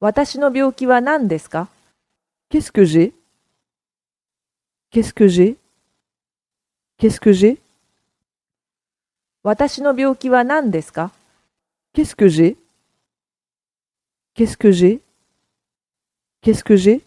私の病気は何ですか Qu'est-ce que j'ai Qu'est-ce que j'ai Qu'est-ce que j'ai 私の病気は何ですか Qu'est-ce que j'ai Qu'est-ce que j'ai Qu'est-ce que j'ai